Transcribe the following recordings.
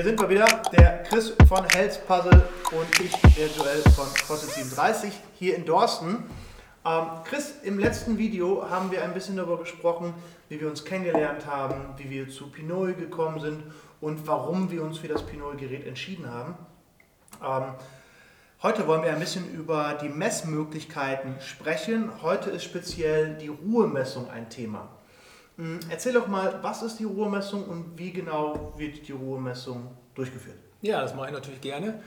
Hier sind wir wieder, der Chris von Health Puzzle und ich, der Joel von Fossil37, hier in Dorsten. Ähm, Chris, im letzten Video haben wir ein bisschen darüber gesprochen, wie wir uns kennengelernt haben, wie wir zu Pinol gekommen sind und warum wir uns für das Pinol-Gerät entschieden haben. Ähm, heute wollen wir ein bisschen über die Messmöglichkeiten sprechen. Heute ist speziell die Ruhemessung ein Thema. Hm, erzähl doch mal, was ist die Ruhemessung und wie genau wird die Ruhemessung durchgeführt? Ja, das mache ich natürlich gerne.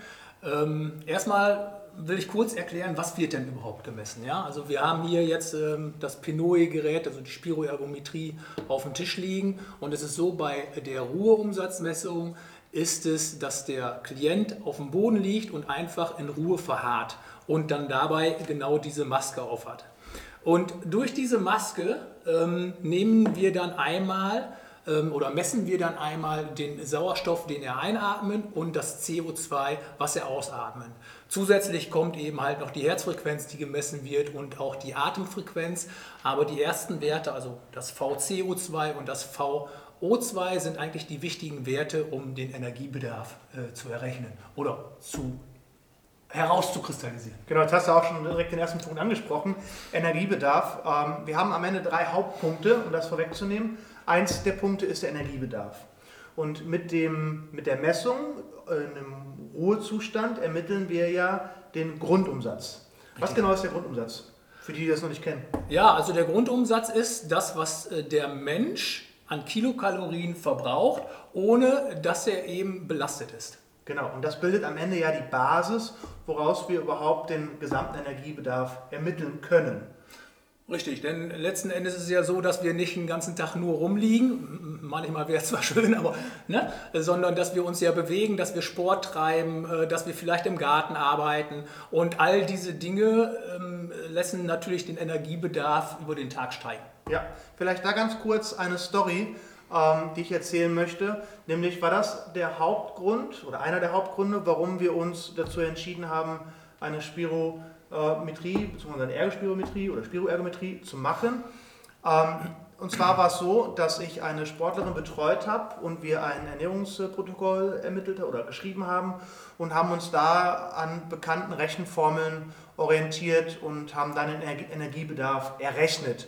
Ähm, erstmal will ich kurz erklären, was wird denn überhaupt gemessen. Ja? Also wir haben hier jetzt ähm, das Pinoe-Gerät, also die Spiroergometrie, auf dem Tisch liegen. Und es ist so, bei der Ruheumsatzmessung ist es, dass der Klient auf dem Boden liegt und einfach in Ruhe verharrt und dann dabei genau diese Maske aufhat. Und durch diese Maske ähm, nehmen wir dann einmal ähm, oder messen wir dann einmal den Sauerstoff, den er einatmet und das CO2, was er ausatmet. Zusätzlich kommt eben halt noch die Herzfrequenz, die gemessen wird und auch die Atemfrequenz. Aber die ersten Werte, also das VCO2 und das VO2, sind eigentlich die wichtigen Werte, um den Energiebedarf äh, zu errechnen oder zu herauszukristallisieren. Genau, jetzt hast du auch schon direkt den ersten Punkt angesprochen, Energiebedarf. Ähm, wir haben am Ende drei Hauptpunkte, um das vorwegzunehmen. Eins der Punkte ist der Energiebedarf. Und mit, dem, mit der Messung in einem Ruhezustand ermitteln wir ja den Grundumsatz. Was genau ist der Grundumsatz? Für die, die das noch nicht kennen. Ja, also der Grundumsatz ist das, was äh, der Mensch an Kilokalorien verbraucht, ohne dass er eben belastet ist. Genau, und das bildet am Ende ja die Basis, woraus wir überhaupt den gesamten Energiebedarf ermitteln können. Richtig, denn letzten Endes ist es ja so, dass wir nicht den ganzen Tag nur rumliegen, manchmal wäre es zwar schön, aber, ne, sondern dass wir uns ja bewegen, dass wir Sport treiben, äh, dass wir vielleicht im Garten arbeiten und all diese Dinge ähm, lassen natürlich den Energiebedarf über den Tag steigen. Ja, vielleicht da ganz kurz eine Story die ich erzählen möchte. Nämlich war das der Hauptgrund oder einer der Hauptgründe, warum wir uns dazu entschieden haben, eine Spirometrie bzw. eine Ergospirometrie oder Spiroergometrie zu machen. Ähm, und zwar war es so, dass ich eine Sportlerin betreut habe und wir ein Ernährungsprotokoll ermittelt oder geschrieben haben und haben uns da an bekannten Rechenformeln orientiert und haben dann den Energiebedarf errechnet.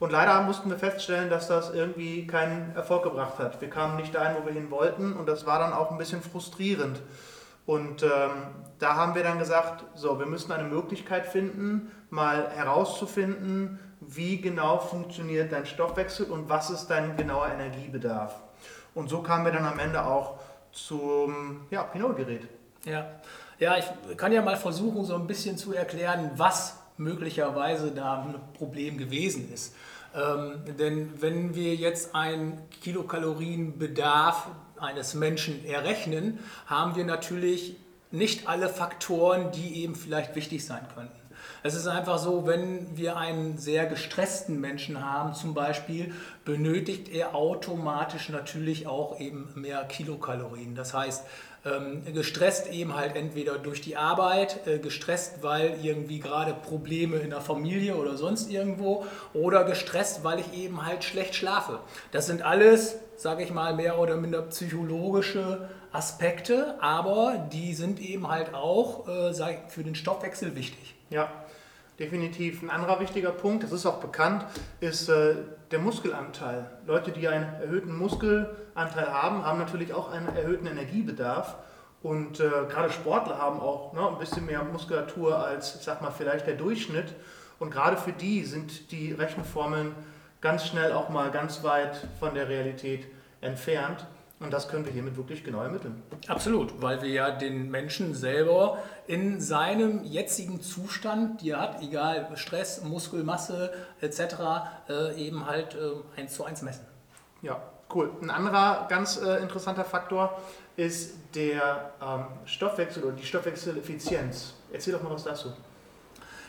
Und leider mussten wir feststellen, dass das irgendwie keinen Erfolg gebracht hat. Wir kamen nicht dahin, wo wir hin wollten und das war dann auch ein bisschen frustrierend. Und ähm, da haben wir dann gesagt, so, wir müssen eine Möglichkeit finden, mal herauszufinden, wie genau funktioniert dein Stoffwechsel und was ist dein genauer Energiebedarf. Und so kamen wir dann am Ende auch zum ja, Pinot-Gerät. Ja. ja, ich kann ja mal versuchen, so ein bisschen zu erklären, was möglicherweise da ein Problem gewesen ist. Ähm, denn wenn wir jetzt einen Kilokalorienbedarf eines Menschen errechnen, haben wir natürlich nicht alle Faktoren, die eben vielleicht wichtig sein könnten. Es ist einfach so, wenn wir einen sehr gestressten Menschen haben, zum Beispiel, benötigt er automatisch natürlich auch eben mehr Kilokalorien. Das heißt, ähm, gestresst eben halt entweder durch die Arbeit, äh, gestresst, weil irgendwie gerade Probleme in der Familie oder sonst irgendwo oder gestresst, weil ich eben halt schlecht schlafe. Das sind alles, sage ich mal, mehr oder minder psychologische Aspekte, aber die sind eben halt auch äh, für den Stoffwechsel wichtig. Ja, definitiv. Ein anderer wichtiger Punkt, das ist auch bekannt, ist äh, der Muskelanteil. Leute, die einen erhöhten Muskelanteil haben, haben natürlich auch einen erhöhten Energiebedarf. Und äh, gerade Sportler haben auch ne, ein bisschen mehr Muskulatur als, ich sag mal, vielleicht der Durchschnitt. Und gerade für die sind die Rechenformeln ganz schnell auch mal ganz weit von der Realität entfernt. Und das können wir hiermit wirklich genau ermitteln. Absolut, weil wir ja den Menschen selber in seinem jetzigen Zustand, die er hat, egal Stress, Muskelmasse etc., äh, eben halt äh, eins zu eins messen. Ja, cool. Ein anderer ganz äh, interessanter Faktor ist der ähm, Stoffwechsel oder die Stoffwechseleffizienz. Erzähl doch mal was dazu.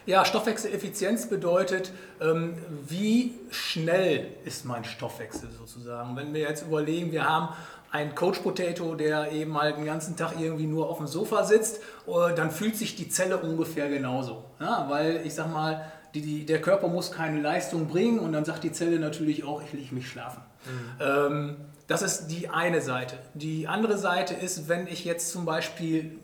Ja, Stoffwechseleffizienz bedeutet, ähm, wie schnell ist mein Stoffwechsel sozusagen. Wenn wir jetzt überlegen, wir haben ein Coach Potato, der eben halt den ganzen Tag irgendwie nur auf dem Sofa sitzt, äh, dann fühlt sich die Zelle ungefähr genauso. Ja, weil ich sag mal, die, die, der Körper muss keine Leistung bringen und dann sagt die Zelle natürlich auch, ich lege mich schlafen. Mhm. Ähm, Das ist die eine Seite. Die andere Seite ist, wenn ich jetzt zum Beispiel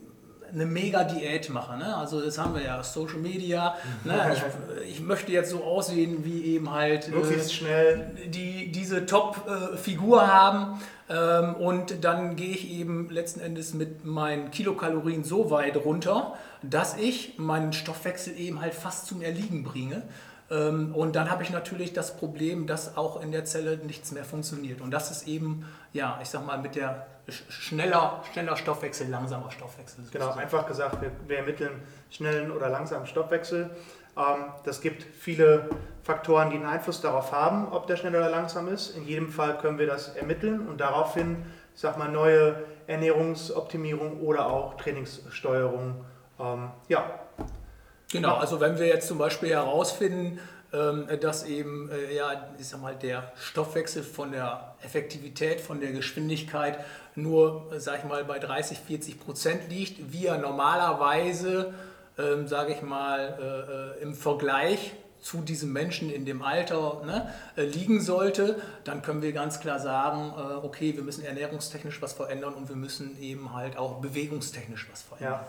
eine Mega-Diät mache. Ne? Also das haben wir ja, Social Media. Ne? Ich, ich, möchte jetzt so aussehen, wie eben halt möglichst äh, schnell die diese Top-Figur äh, haben. Ähm, und dann gehe ich eben letzten Endes mit meinen Kilokalorien so weit runter, dass ich meinen Stoffwechsel eben halt fast zum Erliegen bringe. Ähm, und dann habe ich natürlich das Problem, dass auch in der Zelle nichts mehr funktioniert. Und das ist eben, ja, ich sag mal, mit der schneller, schneller Stoffwechsel, langsamer Stoffwechsel. Genau, einfach gesagt, wir, wir ermitteln schnellen oder langsamen Stoffwechsel. Ähm, das gibt viele Faktoren, die einen Einfluss darauf haben, ob der schnell oder langsam ist. In jedem Fall können wir das ermitteln und daraufhin, ich sag mal, neue Ernährungsoptimierung oder auch Trainingssteuerung, ähm, ja, Genau, also wenn wir jetzt zum Beispiel herausfinden, ähm, dass eben äh, ja, ich sag mal, der Stoffwechsel von der Effektivität, von der Geschwindigkeit nur, sag ich mal, bei 30, 40 Prozent liegt, wie er normalerweise, ähm, sage ich mal, äh, äh, im Vergleich zu diesem Menschen in dem Alter ne, liegen sollte, dann können wir ganz klar sagen, okay, wir müssen ernährungstechnisch was verändern und wir müssen eben halt auch bewegungstechnisch was verändern.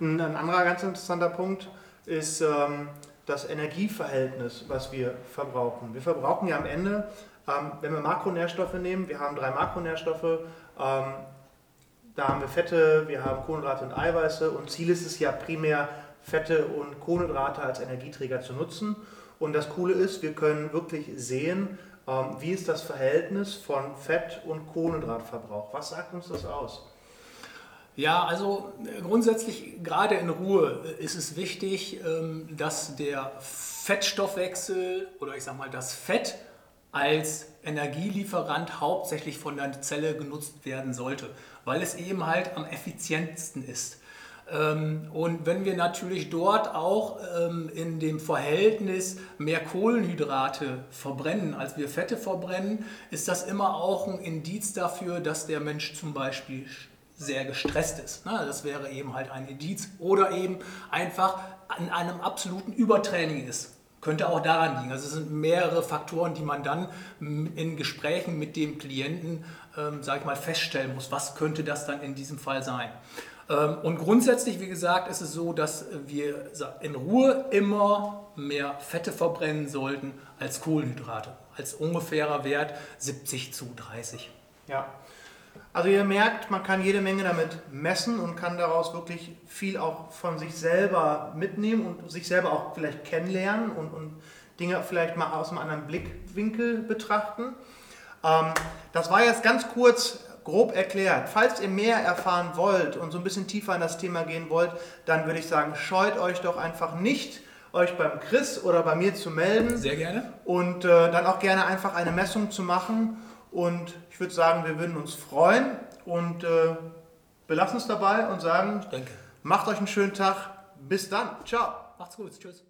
Ja. Ein anderer ganz interessanter Punkt, ist ähm, das Energieverhältnis, was wir verbrauchen. Wir verbrauchen ja am Ende, ähm, wenn wir Makronährstoffe nehmen, wir haben drei Makronährstoffe, ähm, da haben wir Fette, wir haben Kohlenhydrate und Eiweiße und Ziel ist es ja primär, Fette und Kohlenhydrate als Energieträger zu nutzen. Und das Coole ist, wir können wirklich sehen, ähm, wie ist das Verhältnis von Fett- und Kohlenhydratverbrauch. Was sagt uns das aus? Ja, also äh, grundsätzlich gerade in Ruhe äh, ist es wichtig, ähm, dass der Fettstoffwechsel oder ich sage mal das Fett als Energielieferant hauptsächlich von der Zelle genutzt werden sollte, weil es eben halt am effizientesten ist. Ähm, und wenn wir natürlich dort auch ähm, in dem Verhältnis mehr Kohlenhydrate verbrennen, als wir Fette verbrennen, ist das immer auch ein Indiz dafür, dass der Mensch zum Beispiel sehr gestresst ist. Ne? Das wäre eben halt ein Indiz oder eben einfach an einem absoluten Übertraining ist. Könnte auch daran liegen. Also es sind mehrere Faktoren, die man dann in Gesprächen mit dem Klienten, ähm, sage ich mal, feststellen muss. Was könnte das dann in diesem Fall sein? Ähm, und grundsätzlich, wie gesagt, ist es so, dass wir in Ruhe immer mehr Fette verbrennen sollten als Kohlenhydrate. Als ungefährer Wert 70 zu 30. Ja, also ihr merkt, man kann jede Menge damit messen und kann daraus wirklich viel auch von sich selber mitnehmen und sich selber auch vielleicht kennenlernen und, und Dinge vielleicht mal aus einem anderen Blickwinkel betrachten. Ähm, das war jetzt ganz kurz grob erklärt. Falls ihr mehr erfahren wollt und so ein bisschen tiefer in das Thema gehen wollt, dann würde ich sagen, scheut euch doch einfach nicht, euch beim Chris oder bei mir zu melden. Sehr gerne. Und äh, dann auch gerne einfach eine Messung zu machen und ich würde sagen, wir würden uns freuen und äh, belassen es dabei und sagen, Danke. macht euch einen schönen Tag. Bis dann. Ciao. Macht's gut. Tschüss.